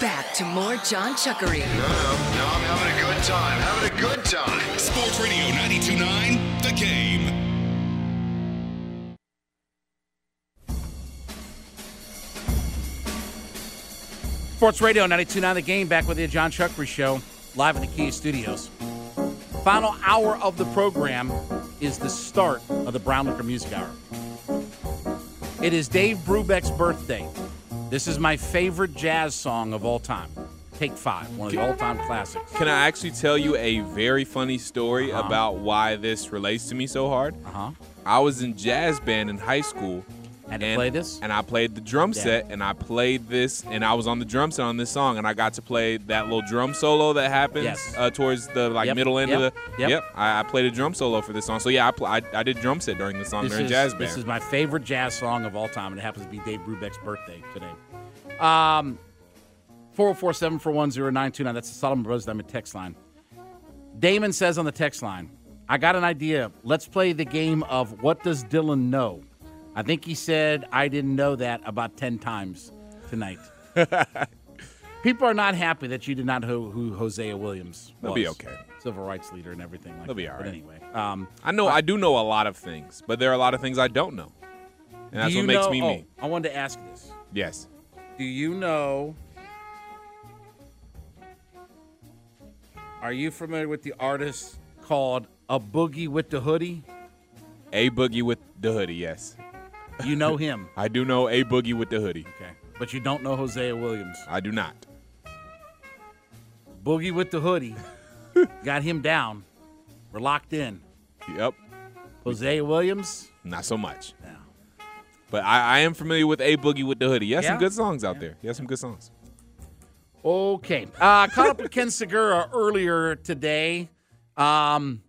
Back to more John Chuckery. No, no, no, I'm having a good time. Having a good time. Sports Radio 92.9 The Game. Sports Radio 92.9 The Game back with the John Chuckery Show live in the Kia Studios. Final hour of the program is the start of the Brown Liquor Music Hour. It is Dave Brubeck's birthday. This is my favorite jazz song of all time. Take Five, one of the all time classics. Can I actually tell you a very funny story Uh-huh. about why this relates to me so hard? Uh huh. I was in jazz band in high school. To and, play this? And I played the drum Yeah. set, and I played this, and I was on the drum set on this song, and I got to play that little drum solo that happens Yes. uh, towards the like Yep, middle end yep, of the. yep. I, I played a drum solo for this song, so yeah, I, pl- I, I did drum set during the song This during is, jazz band. this is my favorite jazz song of all time, and it happens to be Dave Brubeck's birthday today. Um, 404 741 0929. That's the Solomon Brothers Diamond text line. Damon says on the text line, I got an idea. Let's play the game of What Does Dylan Know? I think he said I didn't know that about 10 times tonight. People are not happy that you did not know who Hosea Williams was. They'll be okay. Civil rights leader and everything like They'll be that. all But right. anyway. Um, I know I do know a lot of things, but there are a lot of things I don't know, and that's what makes know- me oh, me. I wanted to ask this. Yes. Do you know? Are you familiar with the artist called A Boogie with the Hoodie? A boogie with the hoodie. Yes, You know him. I do know a boogie with the hoodie. okay. But you don't know Hosea Williams. I do not. Boogie with the Hoodie. Got him down. We're locked in. Yep. Hosea Williams? Not so much. No. But I, I am familiar with A Boogie with the Hoodie. He has Yeah? some good songs out there. He has some good songs. Okay. Uh, caught up with Ken Sugiura earlier today. Um,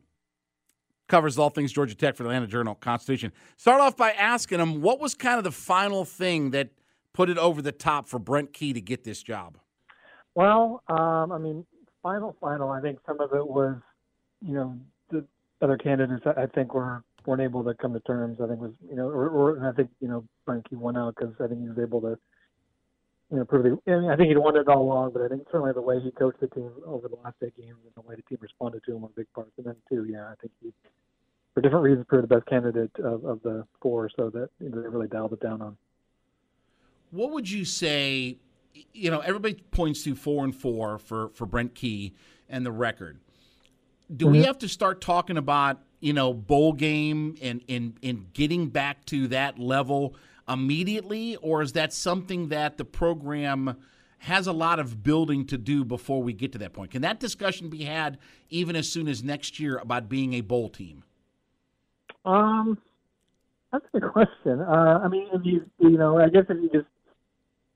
covers all things Georgia Tech for the Atlanta Journal Constitution. Start off by asking him what was kind of the final thing that put it over the top for Brent Key to get this job. Well, um, I mean, final, final. I think some of it was, you know, the other candidates. I I think were weren't able to come to terms. I think was, you know, or, or and I think you know, Frankie won out because I think he was able to, you know, prove. The, I, mean, I think he'd wanted it all along, but I think certainly the way he coached the team over the last eight games and the way the team responded to him were big parts. And then too, yeah, I think he, for different reasons, proved the best candidate of, of the four. So that you know, they really dialed it down on. What would you say? You know, everybody points to four and four for for Brent Key and the record. Do we mm-hmm. have to start talking about you know bowl game and in and getting back to that level immediately, or is that something that the program has a lot of building to do before we get to that point? Can that discussion be had even as soon as next year about being a bowl team? Um, that's a good question. Uh, I mean, if you you know, I guess if you just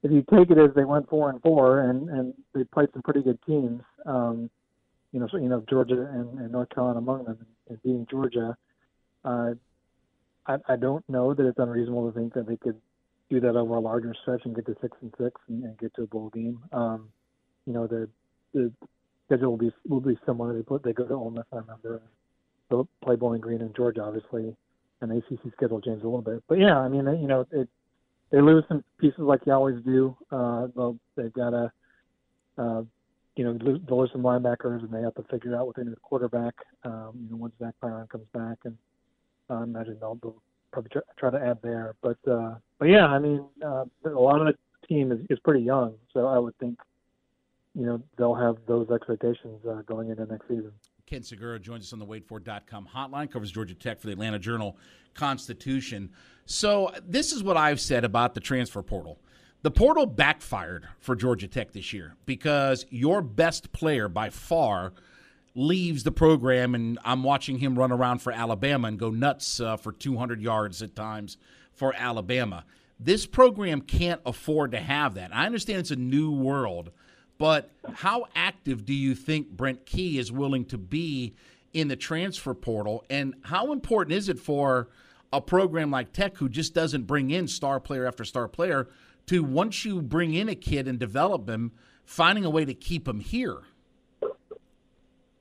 if you take it as they went four and four and and they played some pretty good teams, um, you know, so you know Georgia and, and North Carolina among them, and beating Georgia, uh, I I don't know that it's unreasonable to think that they could do that over a larger stretch and get to six and six and, and get to a bowl game. Um, you know, the the schedule will be will be similar. They put they go to Ole Miss, I remember. They'll play Bowling Green and Georgia, obviously, and the ACC schedule changed a little bit. But yeah, I mean, you know, it they lose some pieces like you always do. Uh, they'll, they've got to, uh, you know, they'll lose some linebackers, and they have to figure out what they need at quarterback. Um, you know, once Zach Pyron comes back, and uh, I imagine they'll, they'll probably try, try to add there. But uh, but yeah, I mean, uh, a lot of the team is, is pretty young, so I would think, you know, they'll have those expectations uh, going into next season. Ken Sugiura joins us on the WadeFord.com hotline, covers Georgia Tech for the Atlanta Journal Constitution. So, this is what I've said about the transfer portal. The portal backfired for Georgia Tech this year because your best player by far leaves the program, and I'm watching him run around for Alabama and go nuts uh, for 200 yards at times for Alabama. This program can't afford to have that. I understand it's a new world, but how active do you think Brent Key is willing to be in the transfer portal? And how important is it for a program like Tech, who just doesn't bring in star player after star player, to once you bring in a kid and develop him, finding a way to keep him here?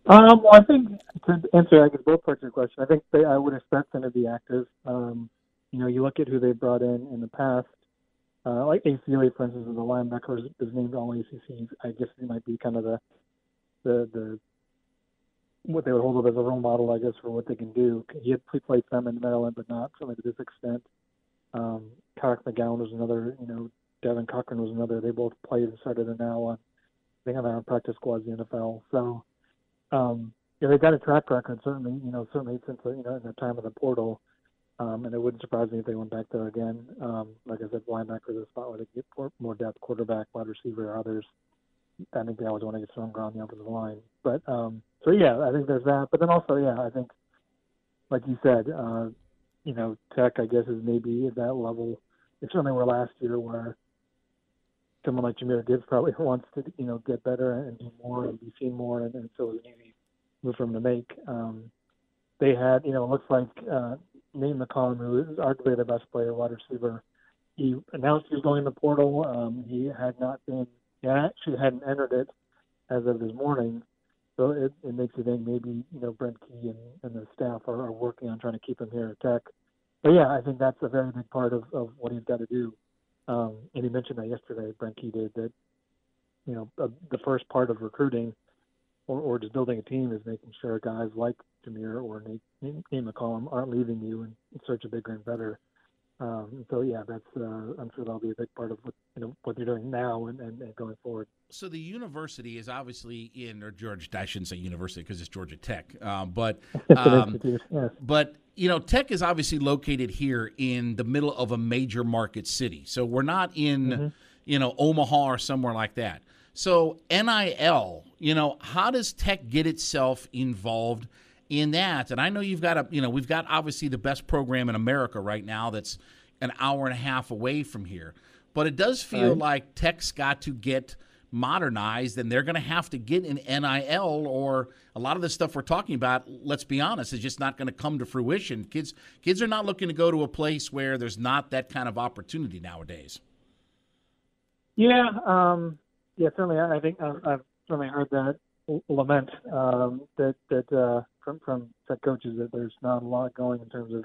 Um, well, I think to answer, I guess both parts of your question. I think they, I would expect them to be active. Um, you know, you look at who they've brought in in the past, uh, like ACLA, for instance, the linebacker is, is named all ACC. I guess he might be kind of the the the what they would hold up as a role model, I guess, for what they can do. He had played some in Maryland, but not certainly to this extent. Um, Tarek McGowan was another. You know, Devin Cochran was another. They both played and started and now on. They have their own practice squads in the NFL. So um, yeah, they've got a track record certainly, you know, certainly since you know in the time of the portal. Um, and it wouldn't surprise me if they went back there again. Um, like I said, linebacker is a spot where they get more depth, quarterback, wide receiver, others. I think they always want to get stronger on the offensive line. But um, so yeah, I think there's that. But then also, yeah, I think, like you said, uh, you know, Tech, I guess, is maybe at that level. They certainly were last year, where someone like Jahmyr Gibbs probably wants to, you know, get better and do more and be seen more, and, and so it was an easy move for him to make. Um, they had, you know, it looks like uh, Nate McCollum, who is arguably the best player, wide receiver. He announced he was going in the portal. Um, he had not been, he actually hadn't entered it as of this morning. So it, it makes you think maybe, you know, Brent Key and, and the staff are, are working on trying to keep him here at Tech. But yeah, I think that's a very big part of, of what he's got to do. Um, and he mentioned that yesterday, Brent Key did, that, you know, uh, the first part of recruiting or, or just building a team is making sure guys like Jahmyr or Nate, Nate McCollum aren't leaving you in search of bigger and better. Um, so yeah, that's uh, I'm sure that'll be a big part of what you know what they're doing now and, and, and going forward. So the university is obviously in, or George, I shouldn't say university because it's Georgia Tech, um, but um, yes. but you know Tech is obviously located here in the middle of a major market city. So we're not in mm-hmm. you know Omaha or somewhere like that. So NIL, you know, how does Tech get itself involved? In that. And I know you've got a, you know, we've got obviously the best program in America right now that's an hour and a half away from here. But it does feel right. like Tech's got to get modernized and they're going to have to get an NIL or a lot of the stuff we're talking about, let's be honest, is just not going to come to fruition. Kids kids are not looking to go to a place where there's not that kind of opportunity nowadays. Yeah, um, yeah, certainly. I think I've, I've certainly heard that lament um, that that uh, from from set coaches that there's not a lot going in terms of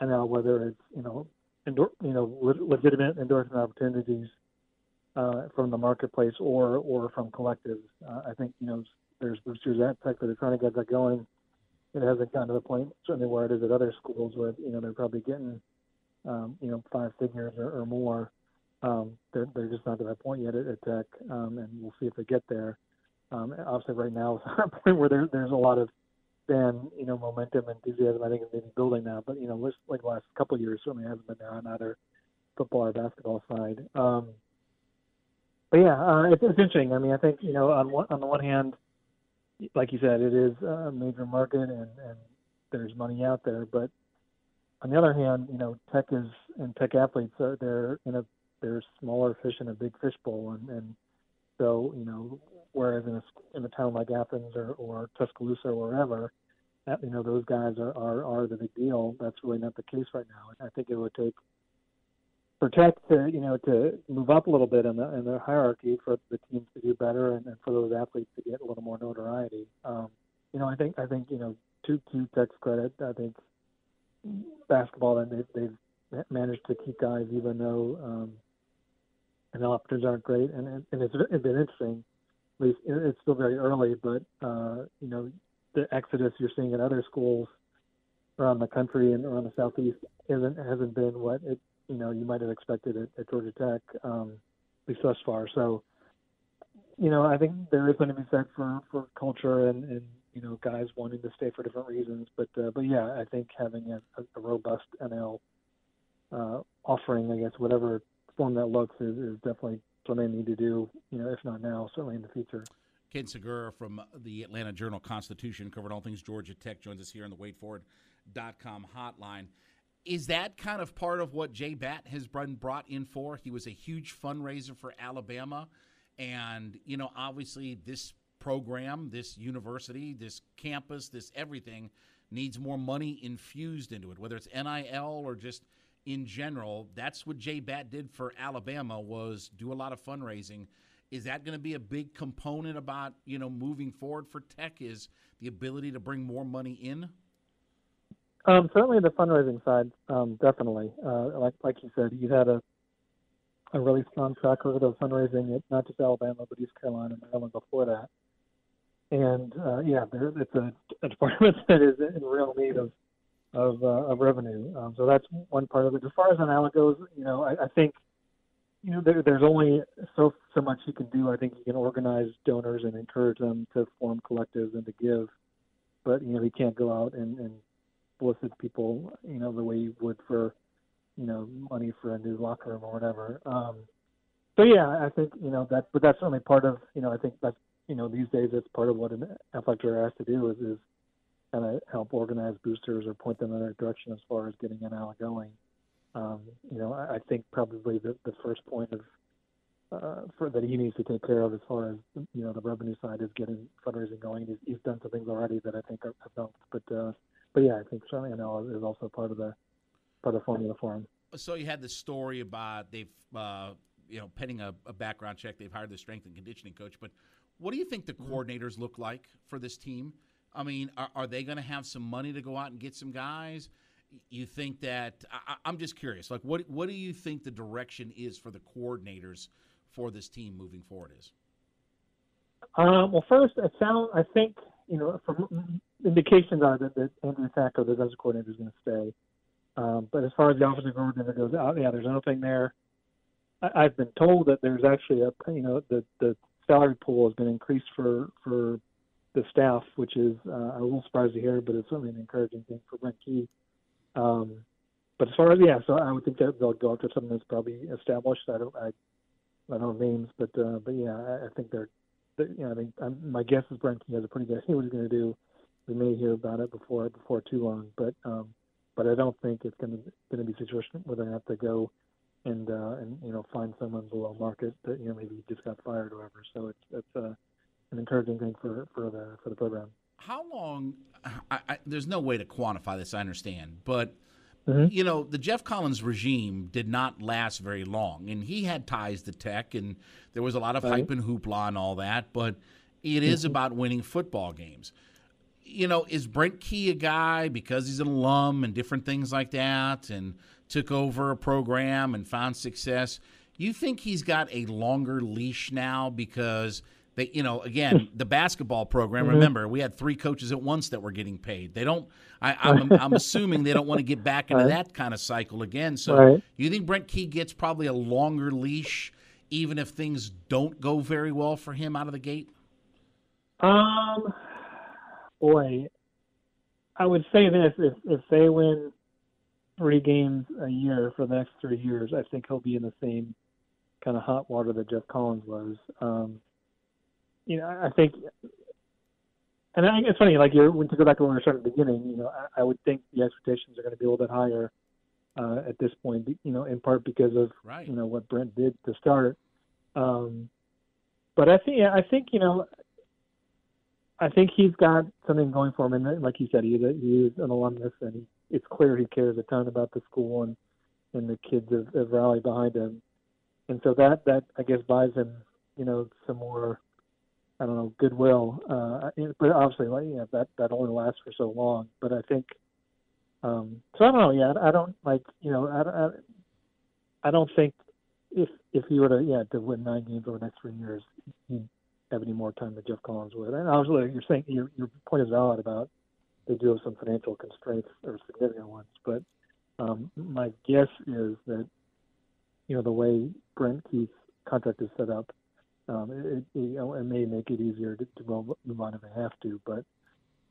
and now whether it's you know endor- you know le- legitimate endorsement opportunities uh, from the marketplace or or from collectives. Uh, I think you know there's boosters at Tech that are trying to get that going. It hasn't gotten to the point certainly where it is at other schools where you know they're probably getting um, you know five figures or, or more. Um, they're, they're just not to that point yet at, at Tech, um, and we'll see if they get there. Um, obviously, right now is not a point where there, there's a lot of fan, you know, momentum, enthusiasm. I think is maybe building now, but you know, like the last couple of years, certainly hasn't been there on either football or basketball side. Um, but yeah, uh, it's, it's interesting. I mean, I think you know, on one, on the one hand, like you said, it is a major market and, and there's money out there, but on the other hand, you know, tech is and tech athletes are they're in a they're smaller fish in a big fish bowl, and and so you know Whereas in a, in a town like Athens or, or Tuscaloosa or wherever, you know, those guys are, are, are the big deal. That's really not the case right now. I think it would take for Tech to, you know, to move up a little bit in the in the hierarchy for the teams to do better and, and for those athletes to get a little more notoriety. Um, you know, I think I think you know to to Tech's credit, I think basketball and they've, they've managed to keep guys even though um, and the opportunities aren't great. And, and it's, it's been interesting at least it's still very early, but uh, you know, the exodus you're seeing in other schools around the country and around the southeast isn't hasn't been what it you know you might have expected at, at Georgia Tech, um, at least thus far. So, you know, I think there is going to be said for for culture and and you know guys wanting to stay for different reasons. But uh, but yeah, I think having a, a robust NIL uh, offering, I guess, whatever form that looks, is, is definitely what they need to do, you know, if not now, certainly in the future. Ken Sugiura from the Atlanta Journal Constitution covered all things Georgia Tech joins us here on the WadeFord.com hotline. is that kind of part of what J Batt has been brought in for? He was a huge fundraiser for Alabama, and you know, obviously, this program, this university, this campus, this everything needs more money infused into it, whether it's NIL or just in general. That's what J Batt did for Alabama was do a lot of fundraising. Is that going to be a big component about you know moving forward for Tech? Is the ability to bring more money in? Um, certainly the fundraising side, um, definitely. Uh, like like you said, you had a a really strong track record of fundraising at not just Alabama but East Carolina and Maryland before that. And uh, yeah, there, it's a, a department that is in real need of of, uh, of revenue. Um, so that's one part of it. As far as an goes, you know, I, I think you know there, there's only so so much you can do. I think you can organize donors and encourage them to form collectives and to give, but you know, you can't go out and, and solicit people, you know, the way you would for, you know, money for a new locker room or whatever. Um, so yeah, I think you know that, but that's certainly part of, you know, I think that's, you know, these days it's part of what an athletic director has to do is is kind of help organize boosters or point them in the direction as far as getting an NIL going. Um, you know, I, I think probably the, the first point of uh, for that he needs to take care of as far as you know the revenue side is getting fundraising going. He's, he's done some things already that I think have helped, but uh, but yeah, I think certainly NIL is also part of the part of the formula for him. So you had the story about they've uh, you know pending a, a, background check, they've hired the strength and conditioning coach. But what do you think the mm-hmm. coordinators look like for this team? I mean, are, are they going to have some money to go out and get some guys? You think that I, I'm just curious. Like, what what do you think the direction is for the coordinators for this team moving forward? Is uh, well, first, it sounds. I think you know, from indications are that, that Andrew Thacker, the defensive coordinator, is going to stay. Um, but as far as the offensive coordinator goes, out, yeah, there's nothing there. I, I've been told that there's actually a, you know, the the salary pool has been increased for for the staff, which is uh, a little surprised to hear, but it's certainly an encouraging thing for Brent Key. Um, but as far as yeah, so I would think that they'll go after something that's probably established. I don't I, I don't know names, but uh, but yeah, I, I think they're you know, I think I'm, my guess is Brent Key has a pretty good idea what he's going to do. We may hear about it before before too long, but um, but I don't think it's going to going to be a situation where they have to go and uh, and you know find someone below market that you know maybe just got fired or whatever. So it's it's uh, an encouraging thing for for the for the program. How long? I, I, there's no way to quantify this. I understand, but Mm-hmm. You know, the Geoff Collins regime did not last very long, and he had ties to Tech, and there was a lot of right. hype and hoopla and all that. But it is mm-hmm. about winning football games. You know, is Brent Key a guy because he's an alum and different things like that, and took over a program and found success? You think he's got a longer leash now because they, you know, again, the basketball program. Mm-hmm. Remember, we had three coaches at once that were getting paid. They don't. I, am I'm, I'm assuming they don't want to get back into right. that kind of cycle again. So, right. you think Brent Key gets probably a longer leash, even if things don't go very well for him out of the gate? Um, boy, I would say this: if if they win three games a year for the next three years, I think he'll be in the same kind of hot water that Geoff Collins was. Um, you know, I think, and I it's funny. Like you're when to go back to when we started at the beginning, you know, I, I would think the expectations are going to be a little bit higher uh, at this point. You know, in part because of right. you know what Brent did to start. Um, but I think I think you know I think he's got something going for him, and like you said, he, he is an alumnus, and he, it's clear he cares a ton about the school, and and the kids have, have rallied behind him, and so that that I guess buys him, you know, some more I don't know goodwill. Uh, but obviously, like yeah, that that only lasts for so long. But I think um, so. I don't know. Yeah, I don't like you know. I, I, I don't think if if he were to yeah to win nine games over the next three years, he'd have any more time than Geoff Collins would. And obviously, you're saying your your point is valid about they do have some financial constraints or significant ones. But um, my guess is that you know the way Brent Key's contract is set up um, it, it, you know, it may make it easier to, to move on if I have to, but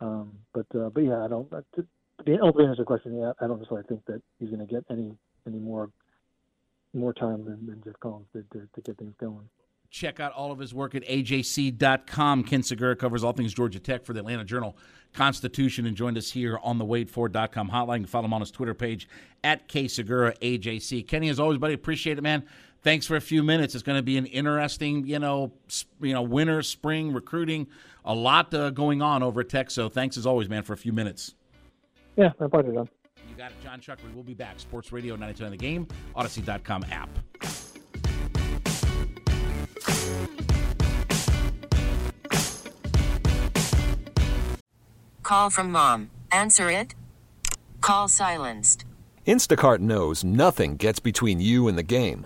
um, but uh, but yeah, I don't. To, the ultimate answer to the question, yeah, I don't necessarily think that he's going to get any any more more time than, than Geoff Collins did to, to get things going. Check out all of his work at ajc.com. Ken Sugiura covers all things Georgia Tech for the Atlanta Journal Constitution and joined us here on the WadeFord.com hotline. Follow him on his Twitter page at K Sugiura AJC. Kenny, as always, buddy, appreciate it, man. Thanks for a few minutes. It's going to be an interesting, you know, sp- you know, winter, spring recruiting. A lot uh, going on over at Tech. So thanks as always, man, for a few minutes. Yeah, my pleasure, John. You got it, John Chuckery. We'll be back. Sports Radio 92 the game, Audacy.com app. Call from mom. Answer it. Call silenced. Instacart knows nothing gets between you and the game.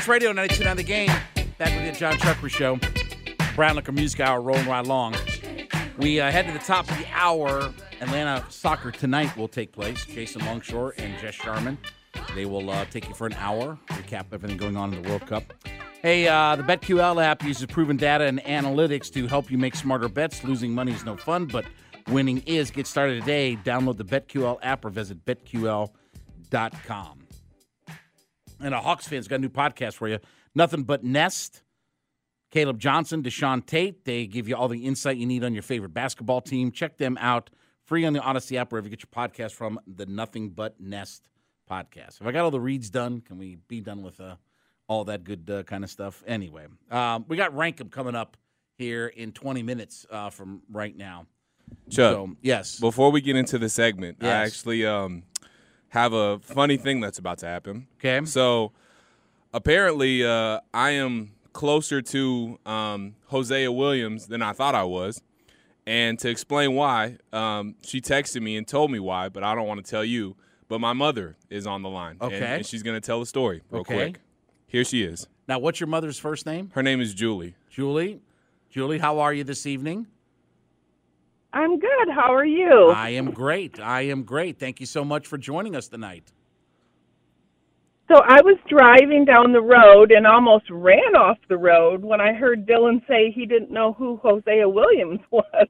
Sports Radio 92.9 The Game. Back with the John Chuckery Show. Brown Liquor Music Hour rolling right along. We uh, head to the top of the hour. Atlanta soccer tonight will take place. Jason Longshore and Jess Sharman. They will uh, take you for an hour, recap everything going on in the World Cup. Hey, uh, the BetQL app uses proven data and analytics to help you make smarter bets. Losing money is no fun, but winning is. Get started today. Download the BetQL app or visit betql.com. And a Hawks fans got a new podcast for you. Nothing but Nest. Caleb Johnson, Deshaun Tate. They give you all the insight you need on your favorite basketball team. Check them out free on the Audacy app, wherever you get your podcast from. The Nothing But Nest podcast. Have I got all the reads done? Can we be done with uh, all that good uh, kind of stuff? Anyway, um, we got Rankum coming up here in 20 minutes uh, from right now. Chuck, So, yes. before we get into the segment, I actually um, have a funny thing that's about to happen. Okay. So apparently, uh, I am closer to um, Hosea Williams than I thought I was. And to explain why, um, she texted me and told me why, but I don't want to tell you. But my mother is on the line. and- Okay. And, she's going to tell the story real Okay. quick. Here she is. Now, what's your mother's first name? Her name is Julie. Julie. Julie, how are you this evening? I'm good. How are you? I am great. I am great. Thank you so much for joining us tonight. So I was driving down the road and almost ran off the road when I heard Dylan say he didn't know who Hosea Williams was.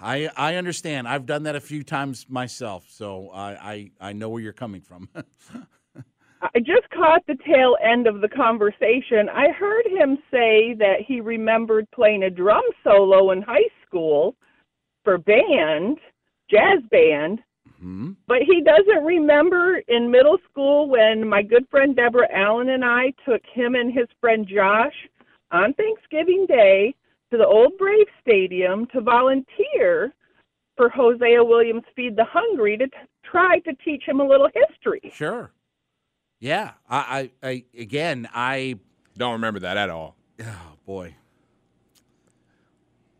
I I understand. I've done that a few times myself, so I I, I know where you're coming from. I just caught the tail end of the conversation. I heard him say that he remembered playing a drum solo in high school for band, jazz band, Hmm? but he doesn't remember in middle school when my good friend Deborah Allen and I took him and his friend Josh on Thanksgiving Day to the Old Brave Stadium to volunteer for Hosea Williams Feed the Hungry to t- try to teach him a little history. Sure. Yeah. I, I, I again, I Don't remember that at all. Oh boy.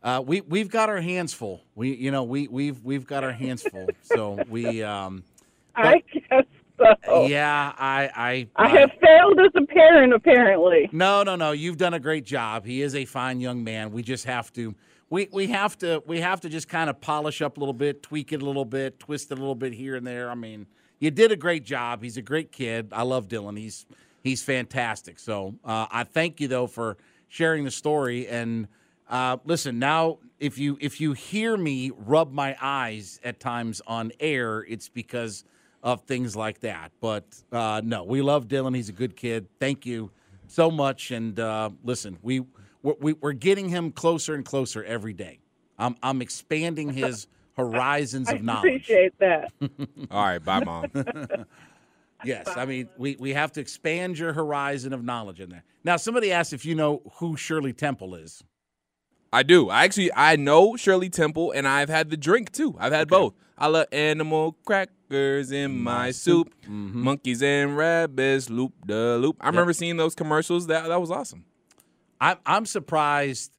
Uh, we we've got our hands full. We you know we we've we've got our hands full. So we um I guess so. yeah I I I have failed as a parent, apparently. no no no you've done a great job. He is a fine young man. We just have to we we have to we have to just kind of polish up a little bit, tweak it a little bit, twist it a little bit here and there. I mean, you did a great job. He's a great kid. I love Dylan. He's he's fantastic. So uh, I thank you though for sharing the story and. Uh, listen now. If you if you hear me rub my eyes at times on air, it's because of things like that. But uh, no, we love Dylan. He's a good kid. Thank you so much. And uh, listen, we we're, we- we're getting him closer and closer every day. I'm I'm expanding his horizons I of knowledge. appreciate that. All right, bye, mom. Yes, I mean we, we have to expand your horizon of knowledge in there. Now, somebody asked if you know who Shirley Temple is. I do. I actually I know Shirley Temple, and I've had the drink too. I've had both. I love animal crackers in my soup, Mm-hmm. monkeys and rabbits, loop the loop. I remember seeing those commercials. That that was awesome. I'm I'm surprised.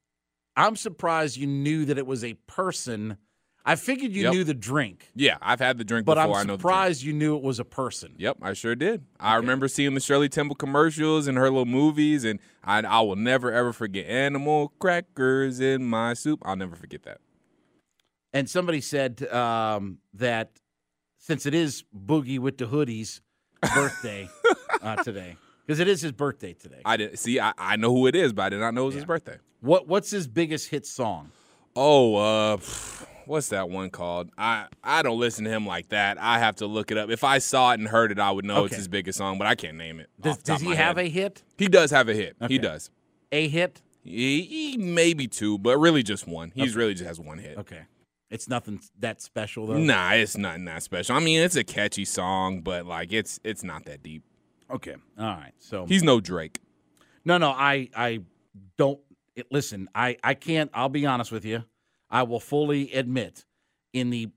I'm surprised you knew that it was a person. I figured you Yep. knew the drink, Yeah, I've had the drink but before. I'm I know. The surprised you knew it was a person. Yep, I sure did. I remember seeing the Shirley Temple commercials and her little movies, and I, I will never ever forget animal crackers in my soup. I'll never forget that. And somebody said um, that since it is Boogie with the Hoodies' birthday uh, today, because it is his birthday today. I didn't see. I, I know who it is, but I did not know it was his birthday. What what's his biggest hit song? Oh, uh, what's that one called? I I don't listen to him like that. I have to look it up. If I saw it and heard it, I would know it's his biggest song, but I can't name it. Does, off the top does he have head. a hit? He does have a hit. Okay. He does. A hit? He, he maybe two, but really just one. He's really just has one hit. Okay. It's nothing that special though. Nah, it's nothing that special. I mean, it's a catchy song, but like it's it's not that deep. Okay. All right. So He's no Drake. No, no, I I don't it, listen. I I can't. I'll be honest with you. I will fully admit, in the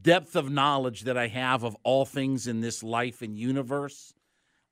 depth of knowledge that I have of all things in this life and universe,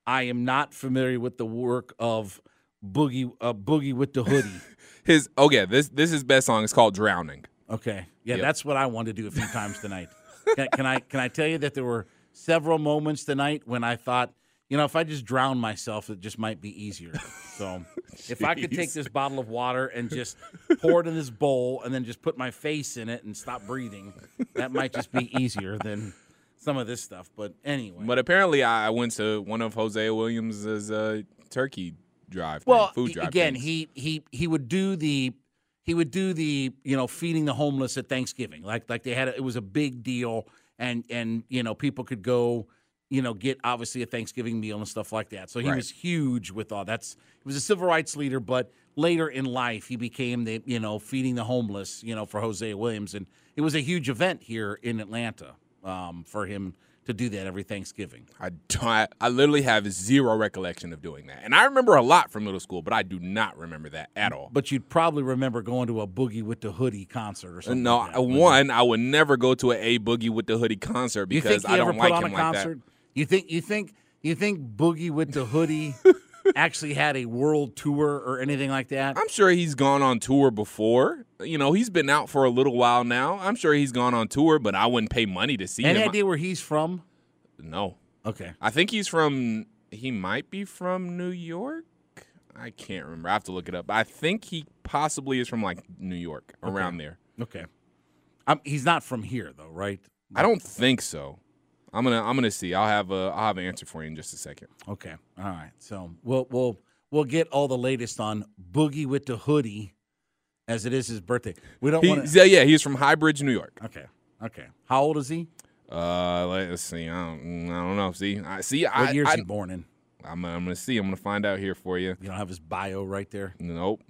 I am not familiar with the work of Boogie uh, Boogie with the Hoodie. His okay, this this is his best song. It's called Drowning. Okay, yeah, Yep. that's what I wanted to do a few times tonight. Can, can I can I tell you that there were several moments tonight when I thought, you know, if I just drown myself, it just might be easier. So if I could take this bottle of water and just pour it in this bowl and then just put my face in it and stop breathing, that might just be easier than some of this stuff. But anyway, But apparently, I went to one of Hosea Williams' uh, turkey drive, thing, food drive. again, things. he he he would do the he would do the you know feeding the homeless at Thanksgiving, like like they had a, it was a big deal, and and you know people could go you know get obviously a Thanksgiving meal and stuff like that. So he Right. was huge with all that's he was a civil rights leader, but later in life he became the you know feeding the homeless you know for Hosea Williams, and it was a huge event here in Atlanta um, for him to do that every Thanksgiving. I, don't- I I literally have zero recollection of doing that, and I remember a lot from middle school, but I do not remember that at all. But you'd probably remember going to a Boogie with the Hoodie concert or something. No, like that, one, I would never go to a A Boogie with the Hoodie concert because I don't like him a like that. You think you think you think Boogie with the Hoodie actually had a world tour or anything like that? I'm sure he's gone on tour before. You know, he's been out for a little while now. I'm sure he's gone on tour, but I wouldn't pay money to see Any him. idea where he's from? No. Okay. I think he's from. He might be from New York. I can't remember. I have to look it up. I think he possibly is from like New York, around there. Okay. Um, he's not from here though, right? I don't think so. I'm gonna. I'm gonna see. I'll have a. I'll have an answer for you in just a second. Okay. All right. So we'll we'll we'll get all the latest on Boogie with the Hoodie, as it is his birthday. We don't want yeah, yeah. He's from Highbridge, New York. Okay. Okay. How old is he? Uh, let's see. I don't, I don't know. See, I see. What I, year is I, he born in? I'm, I'm gonna see. I'm gonna find out here for you. You don't have his bio right there. Nope.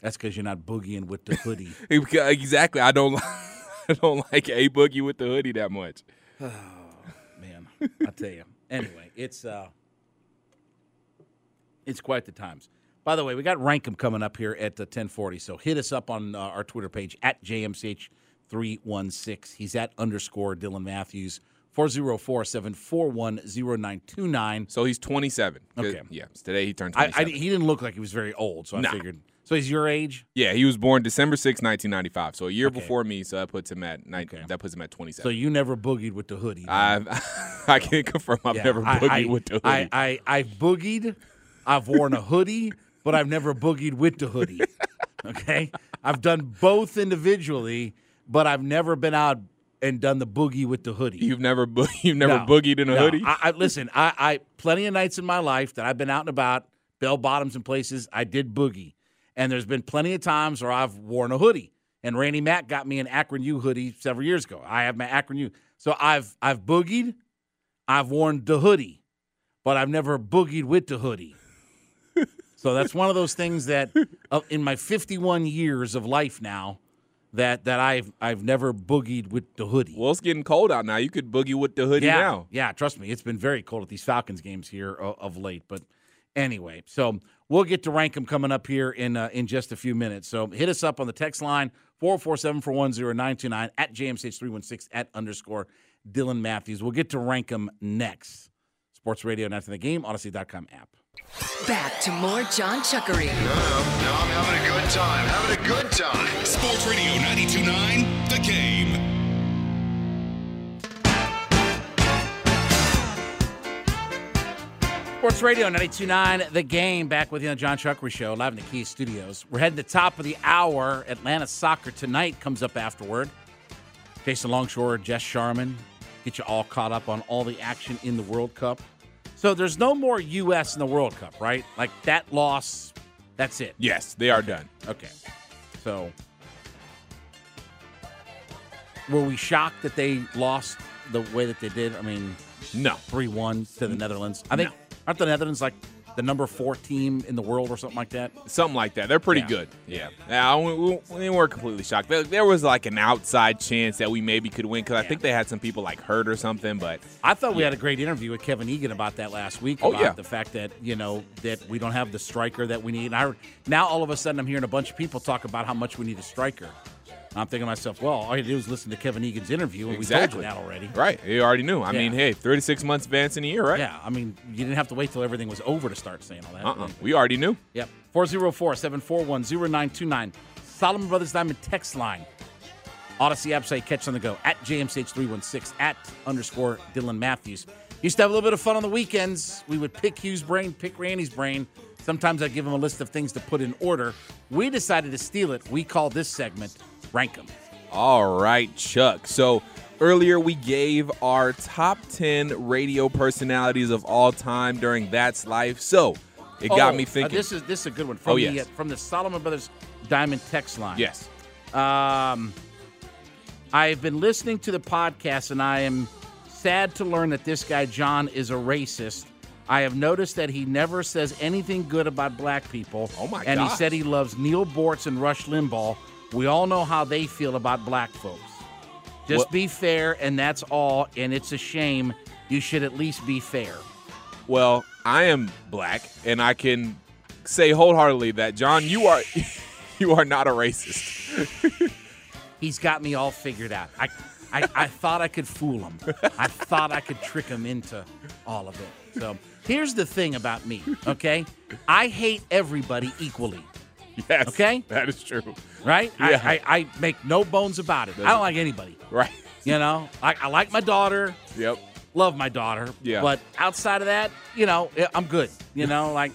That's because you're not boogieing with the hoodie. exactly. I don't. I don't like a boogie with the hoodie that much. I tell you. Anyway, it's uh, it's quite the times. By the way, we got Rankum coming up here at the 1040. So hit us up on uh, our Twitter page at JMCH316. He's at underscore Dylan Matthews. 404-741-0929. So he's 27. Okay. Yeah. Today he turned I, 27. I, he didn't look like he was very old, so I Nah. figured. So he's your age? yeah, he was born December 6, 1995. So a year Okay. before me. So that puts him at nine, Okay. that puts him at 27. So you never boogied with the hoodie. I I can confirm I've Yeah, never I- boogied I, with the hoodie. I, I, I've boogied. I've worn a hoodie, but I've never boogied with the hoodie. Okay? I've done both individually, but I've never been out and done the boogie with the hoodie. you've never bo- you've never No, boogied in a no. hoodie. I, I listen. I, I plenty of nights in my life that I've been out and about, bell bottoms and places. I did boogie, and there's been plenty of times where I've worn a hoodie. And Randy Mack got me an Akron U hoodie several years ago. I have my Akron U, so I've I've boogied, I've worn the hoodie, but I've never boogied with the hoodie. so that's one of those things that, uh, in my 51 years of life now, that that I've I've never boogied with the hoodie. well, it's getting cold out now. You could boogie with the hoodie yeah, now. Yeah, trust me, it's been very cold at these Falcons games here of, of late. But anyway, so we'll get to rank them coming up here in uh, in just a few minutes. So hit us up on the text line 447-410-929 at JMCH316 at underscore Dylan Matthews. We'll get to rank them next. Sports Radio and after the game, Audacy.com app. Back to more John Chuckery. No, no, no, I'm having a good time. Having a good time. Sports Radio 929, The Game. Sports Radio 929, The Game, back with you on the John Chuckery Show, live in the Key Studios. We're heading to the top of the hour. Atlanta Soccer Tonight comes up afterward. Jason Longshore, Jess Sharman, get you all caught up on all the action in the World Cup. So there's no more U.S. in the World Cup, right? Like that loss, that's it. Yes, they are done. Okay. So were we shocked that they lost the way that they did? I mean, No. 3 1 to the Netherlands. I think, No. Aren't the Netherlands like the number four team in the world or something like that? Something like that. They're pretty Yeah. good. Yeah. Yeah, we, we, we weren't completely shocked. There, there was like an outside chance that we maybe could win because I think they had some people like hurt or something, but I thought we had a great interview with Kevin Egan about that last week. Oh, about yeah. the fact that you know that we don't have the striker that we need. And I now all of a sudden I'm hearing a bunch of people talk about how much we need a striker. And I'm thinking to myself, well, all you do is listen to Kevin Egan's interview, and we Exactly. told you that already. right. You already knew. I Yeah. mean, hey, 36 months advance in a year, right? Yeah, I mean, you didn't have to wait till everything was over to start saying all that. Uh-uh. We already knew. Yep. 404 741 0929. Solomon Brothers Diamond text line. Audacy app site, catch on the go at JMCH316 at underscore Dylan Matthews. Used to have a little bit of fun on the weekends. We would pick Hugh's brain, pick Randy's brain. Sometimes I'd give him a list of things to put in order. We decided to steal it. We call this segment Rank 'em. All right, Chuck. So earlier we gave our top 10 radio personalities of all time during That's Life. So it got Oh, me uh, thinking. this is this is a good one from Oh, the uh, from the Solomon Brothers Diamond text line. yes. Um, I've been listening to the podcast, and I am sad to learn that this guy John is a racist. I have noticed that he never says anything good about black people. Oh, my And he said he loves Neal Boortz and Rush Limbaugh. We all know how they feel about black folks. Just Well- be fair, and that's all. And it's a shame. You should at least be fair. Well, I am black, and I can say wholeheartedly that John, you are you are not a racist. He's got me all figured out. I, I, I thought I could fool him. I thought I could trick him into all of it. So here's the thing about me, okay? I hate everybody equally, Yes. Okay. That is true. right? Yeah. I, I, I make no bones about it. I don't like anybody. Right. You know, I, I like my daughter, Yep. love my daughter. Yeah. But outside of that, you know, I'm good. You know, like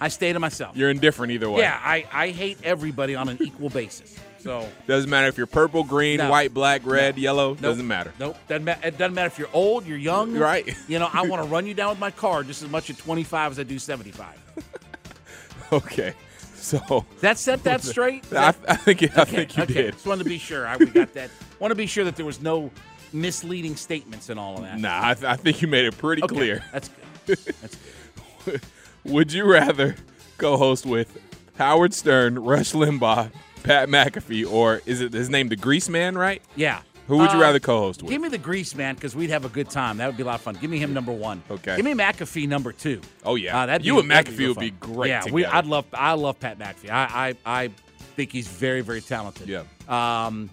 I stay to myself. You're indifferent either way. yeah, I, I hate everybody on an equal basis. So Doesn't matter if you're purple, green, No. white, black, red, yellow. Nope. Doesn't matter. Nope. Doesn't ma- it doesn't matter if you're old, you're young. Right. You know, I want to run you down with my car just as much at 25 as I do 75. Okay. So that set that straight? Is I, I think I okay, think you okay. did. Just wanted to be sure. I, we got that. Want to be sure that there was no misleading statements and all of that. Nah, I, th- I think you made it pretty Okay, clear. That's good. That's good. Would you rather co-host with Howard Stern, Rush Limbaugh, Pat McAfee, or is it his name the Grease Man? Right? Yeah. Who would you Uh, rather co-host with? Give me the Grease man because we'd have a good time. That would be a lot of fun. Give me him number one. Okay. Give me McAfee number two. Oh, yeah. Uh, that'd You be, and that'd McAfee real would be great Yeah, we. together. I'd love. I love Pat McAfee. I. I. I think he's very, very talented. Yeah. Um,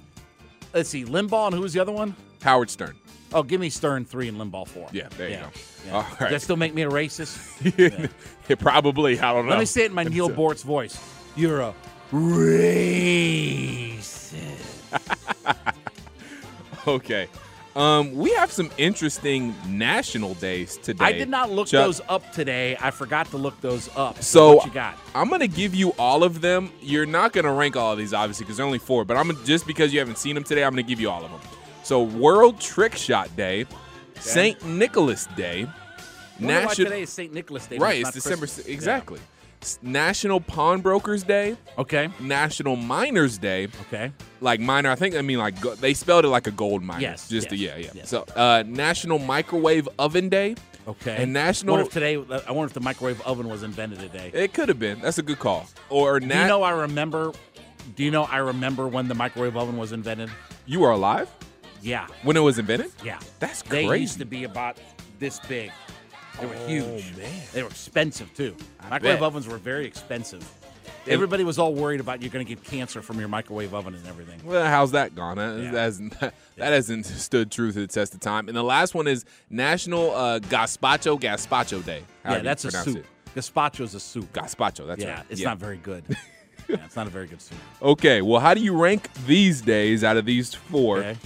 let's see, Limbaugh and who was the other one? Howard Stern. Oh, give me Stern three and Limbaugh four. Yeah, there you go. Yeah. All Does that still make me a racist? Yeah, probably. I don't know. Let me say it in my Neil Bort's voice. You're a racist. Okay. Um, we have some interesting national days today. I did not look Chuck. those up today. I forgot to look those up. So what you got? I'm gonna give you all of them. You're not gonna rank all of these, obviously, because they're only four. But I'm gonna, just because you haven't seen them today, I'm gonna give you all of them. So World Trick Shot Day, Saint Nicholas Day, National. today is St. Nicholas Day. Right, it's not December. Christmas. Exactly. S- National Pawnbrokers Day. Okay. National Miners Day. Okay. Like miner, I think I mean like go- they spelled it like a gold miner. Yes, Just yes, yeah, yeah. yes. So uh, National Microwave Oven Day. Okay. And National. What if today? I wonder if the microwave oven was invented today. it could have been. That's a good call. Or Do you know? I remember. Do you know? I remember when the microwave oven was invented. you were alive Yeah. when it was invented. Yeah. That's They crazy. used to be about this big. They were Oh, huge. man. They were expensive too. Microwave bet. ovens were very expensive. Everybody was all worried about you're going to get cancer from your microwave oven and everything. Well, how's that gone? That, Yeah. that hasn't, that hasn't stood true to the test of time. And the last one is National uh, Gazpacho Gazpacho Day. yeah, however that's a soup. it. Gazpacho's a soup. Gazpacho. That's yeah, right. it's Yeah. not very good. yeah, it's not a very good soup. Okay, well, how do you rank these days out of these four? Okay.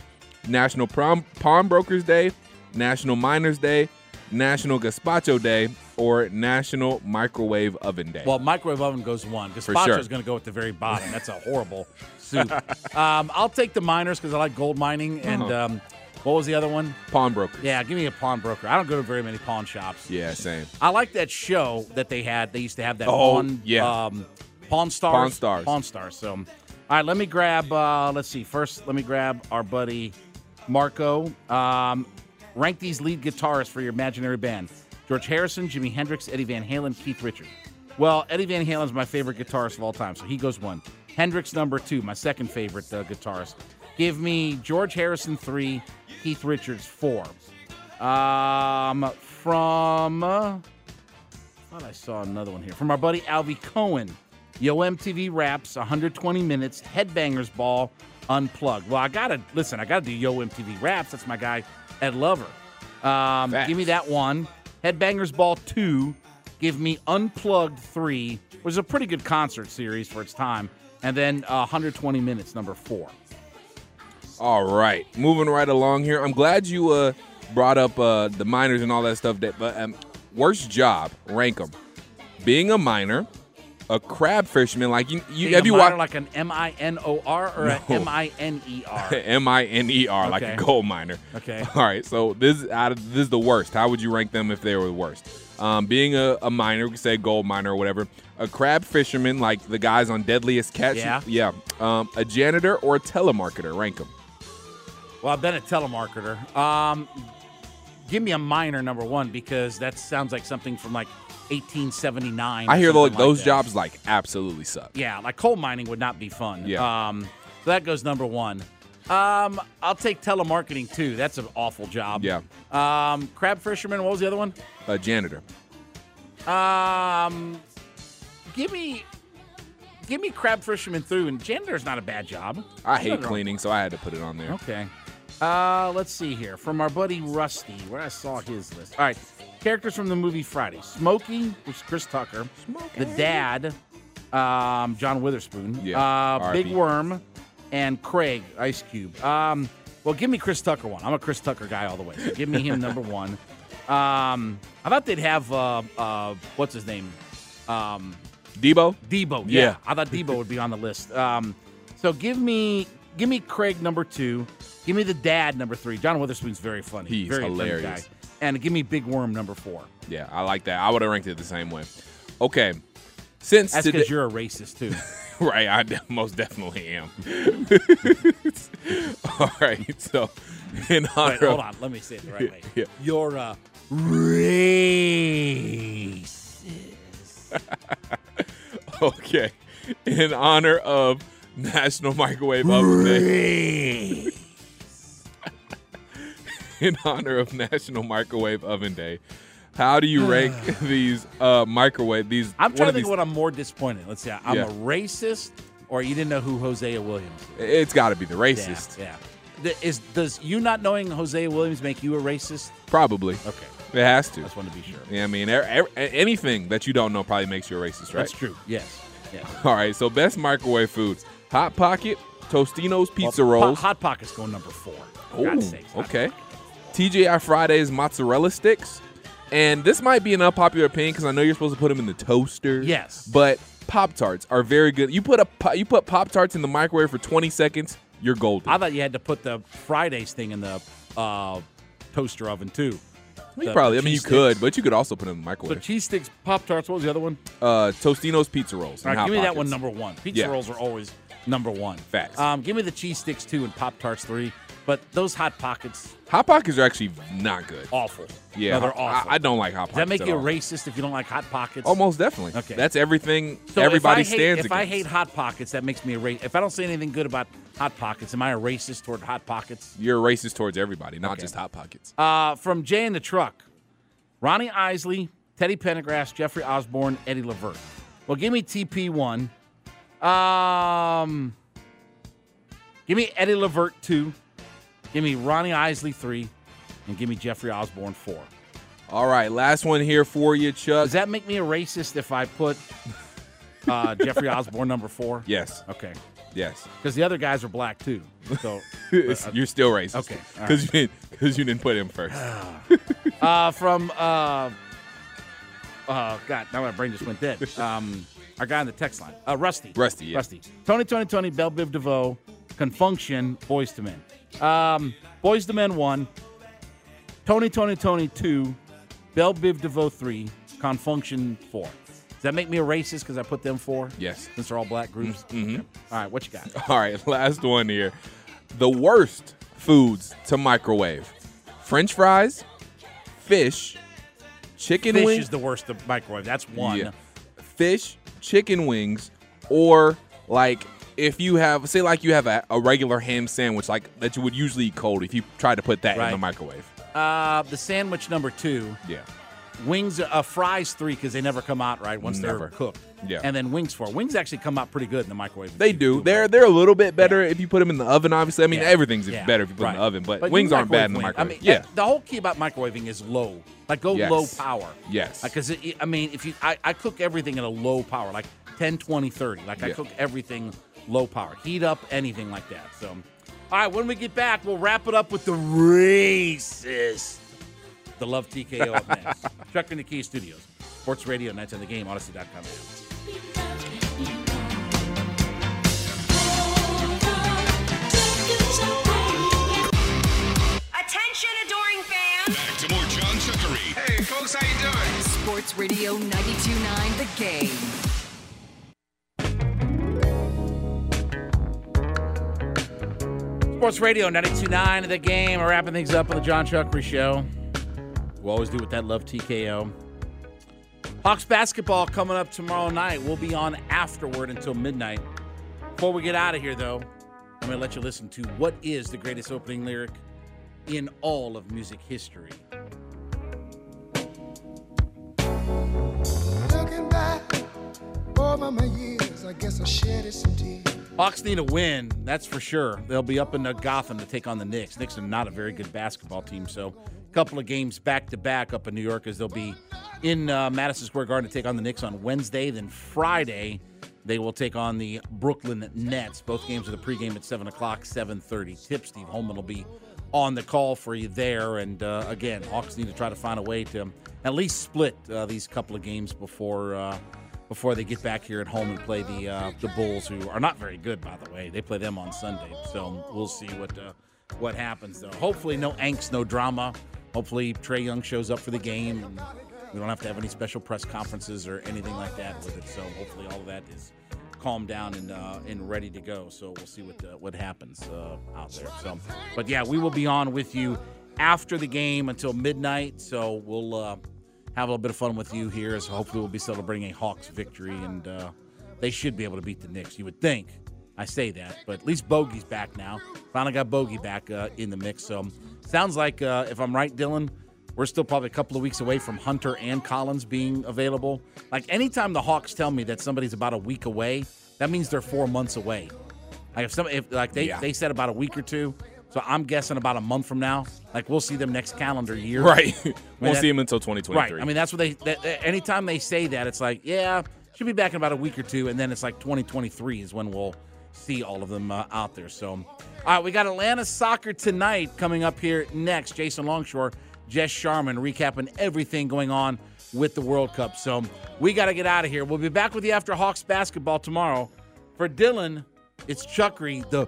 National Prom- Pawnbrokers Day, National Miners Day, National Gazpacho Day, or National Microwave Oven Day? Well, microwave oven goes one. Gazpacho sure. is going to go at the very bottom. That's a horrible soup. Um, I'll take the miners because I like gold mining. And Uh-huh. um, what was the other one? Pawnbrokers. Yeah, give me a pawnbroker. I don't go to very many pawn shops. Yeah, same. I like that show that they had. They used to have that Oh, pawn, yeah. um, pawn stars. Pawn Stars. Pawn stars. So, all right, let me grab. Uh, let's see. First, let me grab our buddy Marco. Um, rank these lead guitarists for your imaginary band: George Harrison, Jimi Hendrix, Eddie Van Halen, Keith Richards. Well, Eddie Van Halen is my favorite guitarist of all time, so he goes one. Hendrix number two, my second favorite uh, guitarist. Give me George Harrison three, Keith Richards four. Um, from uh, thought I saw another one here from our buddy Alvy Cohen. Yo MTV Raps 120 minutes Headbangers Ball Unplugged. Well, I gotta listen. I gotta do Yo MTV Raps. That's my guy Ed Lover. Um, Facts. give me that one. Headbangers Ball two. Give me Unplugged three. Was a pretty good concert series for its time. And then uh, 120 minutes number four. All right, moving right along here. I'm glad you uh, brought up uh, the miners and all that stuff. That, but um, worst job, rank them. Being a miner, a crab fisherman. Like you, you Being have you watched like an M I N O R or a No. M I N E R? M I N E R, like a gold miner. Okay. All right, so this is out of this is the worst. How would you rank them if they were the worst? Um, being a, a miner, we could say gold miner or whatever. A crab fisherman, like the guys on Deadliest Catch. Yeah. Yeah. Um, a janitor or a telemarketer. Rank them. Well, I've been a telemarketer. Um, give me a minor number one because that sounds like something from like 1879. I hear like like those that. jobs like absolutely suck. Yeah, like coal mining would not be fun. Yeah. Um, so that goes number one. Um, I'll take telemarketing too. That's an awful job. Yeah. Um, crab fisherman. What was the other one? A janitor. Um, give me, give me crab fisherman through. And janitor's not a bad job. I hate cleaning, so I had to put it on there. Okay. Uh, let's see here. From our buddy Rusty, where I saw his list. All right. Characters from the movie Friday. Smokey, which is Chris Tucker. The dad, um, John Witherspoon. Yeah, Uh, Big Worm, and Craig, Ice Cube. Um, well, give me Chris Tucker one. I'm a Chris Tucker guy all the way. So give me him number one. Um, I thought they'd have, uh, uh, what's his name? Um, Debo. Debo. Yeah. Yeah. I thought Debo would be on the list. Um, so give me give me Craig number two. Give me the dad number three. John Witherspoon's very funny. He's very funny hilarious. guy. And give me Big Worm number four. Yeah, I like that. I would have ranked it the same way. Okay. Since That's because you're a racist too. right, I de- most definitely am. All right, so In honor Wait, hold on. Let me say it the right way. Yeah. You're a racist. Okay. In honor of National Microwave Oven Day. In honor of National Microwave Oven Day. How do you rank these uh, microwave these I'm trying to think these- what I'm more disappointed. Let's see. I'm Yeah. a racist, or you didn't know who Hosea Williams is. It's got to be the racist. Yeah. yeah. Is does you not knowing Hosea Williams make you a racist? Probably. Okay. It has to. I just wanted to be sure. Yeah, I mean, er, er, anything that you don't know probably makes you a racist, right? That's true. Yes. Yes. All right, so best microwave foods: Hot Pocket, Tostino's pizza Well, rolls. Hot, Hot Pocket's going number four. God's okay. TGI Fridays mozzarella sticks, and this might be an unpopular opinion because I know you're supposed to put them in the toaster. Yes. but Pop Tarts are very good. You put a you put Pop Tarts in the microwave for 20 seconds, you're golden. I thought you had to put the Fridays thing in the uh, toaster oven too. you The- probably, the I mean, you cheese could, but you could also put them in the So microwave. cheese sticks, Pop Tarts. What was the other one? uh, Tostino's pizza rolls. All right, give me that one number one. Pizza Yeah. rolls are always number one. Facts. Um, give me the cheese sticks two and Pop Tarts three. But those hot pockets, Hot Pockets are actually not good. awful. Yeah, no, they're I- awful. I, I don't like Hot Pockets. Does that make at you a all. racist if you don't like hot pockets? Almost definitely. Okay. That's everything So everybody if I hate, stands If I against. hate hot pockets, that makes me a racist. If I don't say anything good about hot pockets, am I a racist toward hot pockets? You're racist towards everybody, not just Hot Pockets. Uh, from Jay in the Truck, Ronnie Isley, Teddy Pendergrass, Jeffrey Osborne, Eddie Levert. Well, give me TP one. Um, give me Eddie Levert two. Give me Ronnie Isley three, and give me Jeffrey Osborne four. All right, last one here for you, Chuck. Does that make me a racist if I put uh, Jeffrey Osborne number four? yes, Okay, yes. because the other guys are black too. So It's- You're still racist. okay, because you didn't because you didn't put him first. uh, from uh, uh, God, now my brain just went dead. Um, our guy on the text line, uh, Rusty. Rusty, yeah. Rusty. Tony, Tony, Tony, Bell Biv DeVoe, Confunction, Boyz II Men. Um, Boyz II Men one. Tony, Tony, Tony two. Bell Biv DeVoe three. Con Funk Shun four. Does that make me a racist because I put them four? Yes. Since they're all black groups. Mhm. Okay. All right, what you got? All right, last one here. The worst foods to microwave: French fries, fish, chicken Fish wings. is the worst of microwave. That's one. Yeah. Fish, chicken wings, or like if you have, say, like you have a, a regular ham sandwich, like that you would usually eat cold. If you try to put that in the microwave, Uh, the sandwich number two. yeah, Wings, uh, fries three because they never come out right once Never. they're cooked. Yeah. and then wings four. Wings actually come out pretty good in the microwave. if they you do. them They're right. they're a little bit better if you put them in the oven. Obviously, I mean Yeah. everything's Yeah. better if you put it in Right. the oven, but, you wings aren't bad in the microwave microwave. I yeah, mean, the whole key about microwaving is low. Like go Yes. low power. Yes. Because I mean, if you, I, I cook everything at a low power, like 10, 20, 30. Like I Yeah. cook everything low power. Heat up anything like that. So, all right, when we get back, we'll wrap it up with the racist. The Love TKO up next. Chuck in the Key Studios. Sports Radio, Nights on the Game, Audacy.com. Attention, adoring fans! Back to more John Chuckery. Hey, folks, how you doing? Sports Radio 92.9 The Game. Sports Radio 92.9 of the game. We're wrapping things up on the John Chuckery Show. We always do with that love TKO. Hawks basketball coming up tomorrow night. We'll be on afterward until midnight. Before we get out of here, though, I'm going to let you listen to what is the greatest opening lyric in all of music history. Looking back over my years, I guess I shedded some tears. Hawks need a win, that's for sure. They'll be up in uh, Gotham to take on the Knicks. Knicks are not a very good basketball team, so a couple of games back to back up in New York as they'll be in uh, Madison Square Garden to take on the Knicks on Wednesday. Then Friday, they will take on the Brooklyn Nets. Both games are the pregame at seven o'clock, seven thirty. Tip Steve Holman will be on the call for you there. And uh, again, Hawks need to try to find a way to at least split uh, these couple of games before. Before they get back here at home and play the uh, the Bulls, who are not very good, by the way. They play them on Sunday, so we'll see what uh, what happens. Though, hopefully, no angst, no drama. Hopefully, Trae Young shows up for the game, and we don't have to have any special press conferences or anything like that with it. So, hopefully, all of that is calmed down and uh, and ready to go. So we'll see what uh, what happens uh, out there. So, but yeah, we will be on with you after the game until midnight. So we'll uh, have a little bit of fun with you here. As hopefully we'll be celebrating a Hawks victory, and uh, they should be able to beat the Knicks. You would think. I say that, but at least Bogi's back now. Finally got Bogey back uh, in the mix. So sounds like uh, if I'm right, Dylan, we're still probably a couple of weeks away from Hunter and Collins being available. Like anytime the Hawks tell me that somebody's about a week away, that means they're four months away. Like if some, if like they Yeah. they said about a week or two, so I'm guessing about a month from now. Like we'll see them next calendar year. Right. I mean, Won't that- see them until 2023. Right. I mean, that's what they. That- anytime they say that, it's like, yeah, should be back in about a week or two, and then it's like 2023 is when we'll see all of them uh, out there. So, all right, we got Atlanta soccer tonight coming up here next. Jason Longshore, Jess Sharman recapping everything going on with the World Cup. So we got to get out of here. We'll be back with you after Hawks basketball tomorrow. For Dylan, it's Chuckery, the